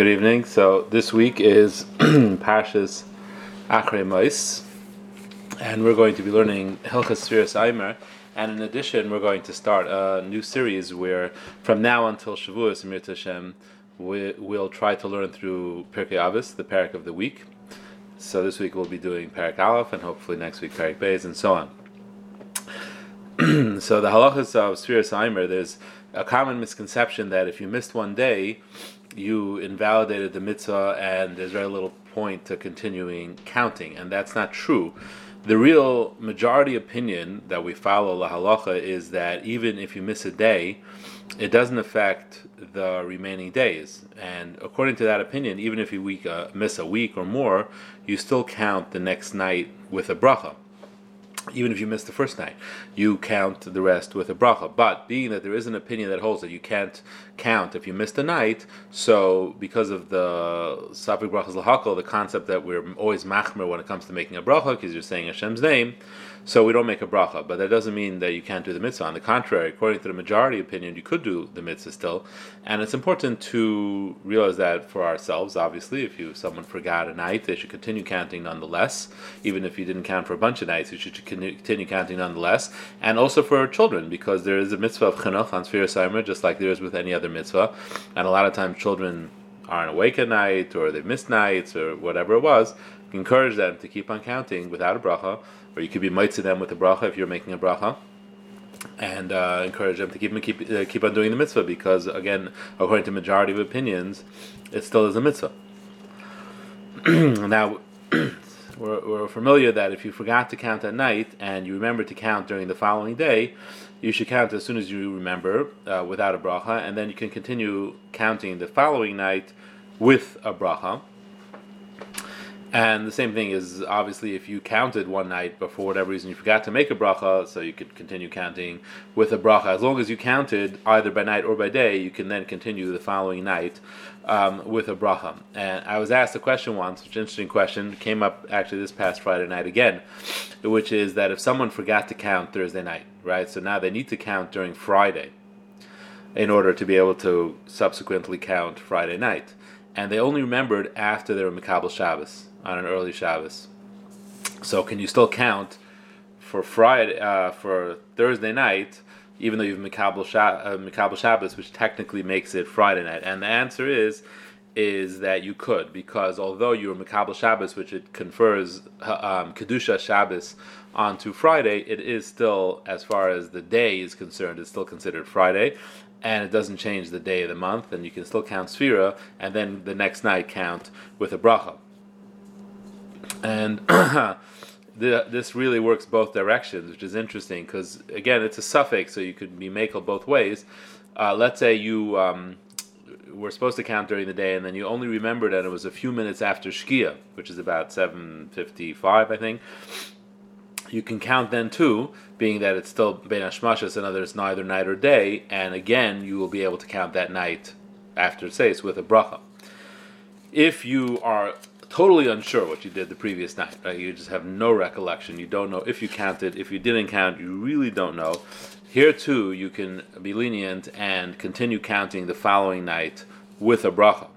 Good evening. So this week is Parshas Achrei Mois, and we're going to be learning Hilchas Sfiras Aimer. And in addition, we're going to start a new series where, from now until Shavuos, Mir Tashem, we, will try to learn through Pirkei Avos, the parak of the week. So this week we'll be doing Parak Aleph, and hopefully next week Parak Beis, and so on. so the halachas of Sfiras Aimer, there's a common misconception that if you missed one day, you invalidated the mitzvah and there's very little point to continuing counting, and that's not true. The real majority opinion that we follow la halacha is that even if you miss a day, it doesn't affect the remaining days. And according to that opinion, even if you week, uh, miss a week or more, you still count the next night with a bracha even if you miss the first night, you count the rest with a bracha. But being that there is an opinion that holds that you can't count if you miss the night, so because of the Safik brachas lahakal, the concept that we're always machmer when it comes to making a bracha, because you're saying Hashem's name, so we don't make a bracha. But that doesn't mean that you can't do the mitzvah. On the contrary, according to the majority opinion, you could do the mitzvah still. And it's important to realize that for ourselves. Obviously, if you someone forgot a night, they should continue counting nonetheless. Even if you didn't count for a bunch of nights, you should continue counting nonetheless. And also for children, because there is a mitzvah of chinuch on Sfiras Aimer, just like there is with any other mitzvah. And a lot of times children aren't awake at night, or they miss nights, or whatever it was. Encourage them to keep on counting without a bracha or you could be mitzvah them with a bracha if you're making a bracha, and uh, encourage them to keep keep uh, keep on doing the mitzvah because again, according to majority of opinions, it still is a mitzvah. now. we're, we're familiar that if you forgot to count at night and you remember to count during the following day, you should count as soon as you remember uh, without a bracha, and then you can continue counting the following night with a bracha. And the same thing is obviously if you counted one night, but for whatever reason you forgot to make a bracha, so you could continue counting with a bracha. As long as you counted either by night or by day, you can then continue the following night um, with a bracha. And I was asked a question once, which interesting question, came up actually this past Friday night again, which is that if someone forgot to count Thursday night, right? So now they need to count during Friday in order to be able to subsequently count Friday night. And they only remembered after they were Mikabel Shabbos on an early Shabbos. So can you still count for Friday uh, for Thursday night, even though you've Mikabel, Shab- uh, Shabbos, which technically makes it Friday night? And the answer is is that you could because although you're Mikabel Shabbos, which it confers um, kedusha Shabbos onto Friday, it is still, as far as the day is concerned, it's still considered Friday, and it doesn't change the day of the month, and you can still count Sfira, and then the next night count with a bracha and the, this really works both directions, which is interesting because again, it's a safek, so you could be makel both ways. Uh, let's say you um, were supposed to count during the day, and then you only remembered that it was a few minutes after Shkia, which is about seven fifty-five, I think. You can count then too, being that it's still Ben Hashmashas, and other it's neither night or day, and again you will be able to count that night after Seis with a bracha. If you are totally unsure what you did the previous night. Right? You just have no recollection. You don't know if you counted. If you didn't count, you really don't know. Here too, you can be lenient and continue counting the following night with a bracha,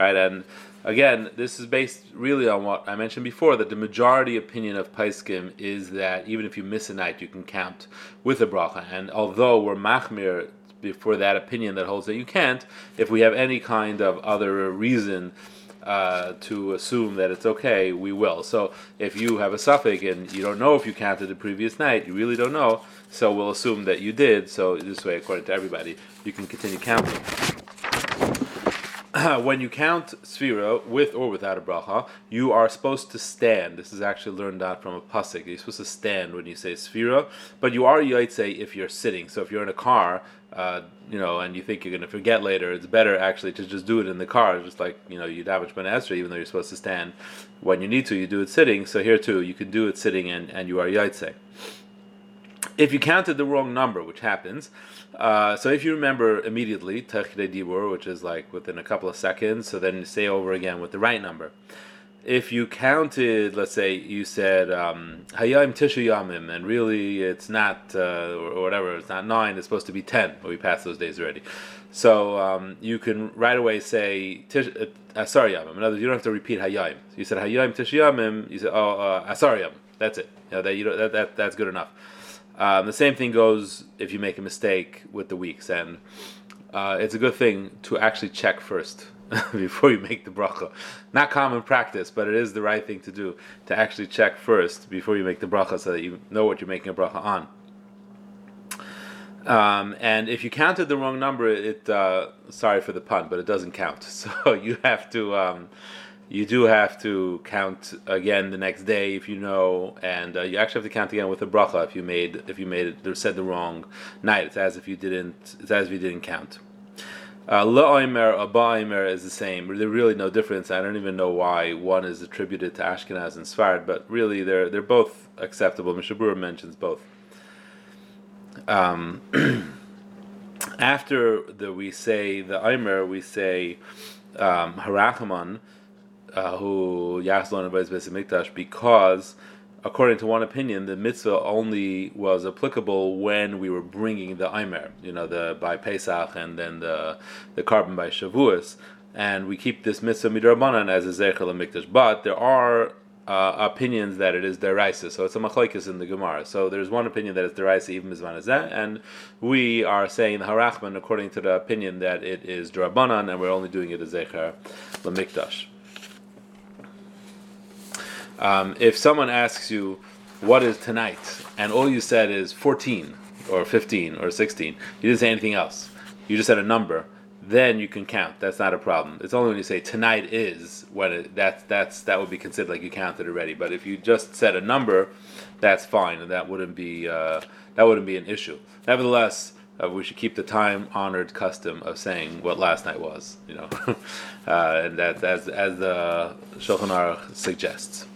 right? And again, this is based really on what I mentioned before that the majority opinion of Paiskim is that even if you miss a night, you can count with a bracha. And although we're machmir for that opinion that holds that you can't, if we have any kind of other reason uh, to assume that it's okay, we will. So if you have a safek and you don't know if you counted the previous night, you really don't know, so we'll assume that you did. So this way, according to everybody, you can continue counting. when you count sphira with or without a bracha, you are supposed to stand. This is actually learned out from a pasuk. You're supposed to stand when you say sphira, but you are say if you're sitting. So if you're in a car, uh, you know, and you think you're going to forget later, it's better actually to just do it in the car, just like you know you davish ben Esther, even though you're supposed to stand when you need to, you do it sitting. So here too, you can do it sitting, and and you are yaitse. If you counted the wrong number, which happens, uh, so if you remember immediately, Dibur, which is like within a couple of seconds, so then you say over again with the right number. if you counted, let's say you said um, Hayayim Tisha Yamim, and really it's not uh, or, whatever, it's not nine. It's supposed to be ten. But we passed those days already. So um, you can right away say tish, uh, Asar Yamim. In other words, you don't have to repeat Hayayim. You said Hayayim Tisha Yamim. You said oh uh, Asar Yamim. That's it. You know, that, you that, that that's good enough. Um, the same thing goes if you make a mistake with the weeks, and uh, it's a good thing to actually check first before you make the bracha. Not common practice, but it is the right thing to do to actually check first before you make the bracha, so that you know what you're making a bracha on. Um, and if you counted the wrong number, it uh, sorry for the pun, but it doesn't count. So you have to. Um, you do have to count again the next day if you know, and uh, you actually have to count again with a bracha if you made if you made it said the wrong night. It's as if you didn't. It's as if you didn't count. Uh, La'oimer, Abaimer is the same. There's really no difference. I don't even know why one is attributed to Ashkenaz and Sfard, but really they're they're both acceptable. Mishabur mentions both. Um, after the we say the Aimer, we say um, Harachaman, uh, who Yaslon Mikdash, because according to one opinion, the mitzvah only was applicable when we were bringing the Aimer, you know, the by Pesach and then the the korban by Shavuos, and we keep this mitzvah midrabanan as a zecher mikdash. But there are uh, opinions that it is deraisa, so it's a machlekes in the Gemara. So there's one opinion that it's deraisa even that, and we are saying the harachman according to the opinion that it is drabanan, and we're only doing it as zecher lemikdash. Um, if someone asks you, what is tonight? And all you said is 14 or 15 or 16. You didn't say anything else. You just said a number. Then you can count. That's not a problem. It's only when you say tonight is when it, that's that's that would be considered like you counted already. But if you just said a number, that's fine, and that wouldn't be uh, that wouldn't be an issue. Nevertheless, uh, we should keep the time honored custom of saying what last night was. You know, uh, and that's as as the Shulchan Aruch suggests.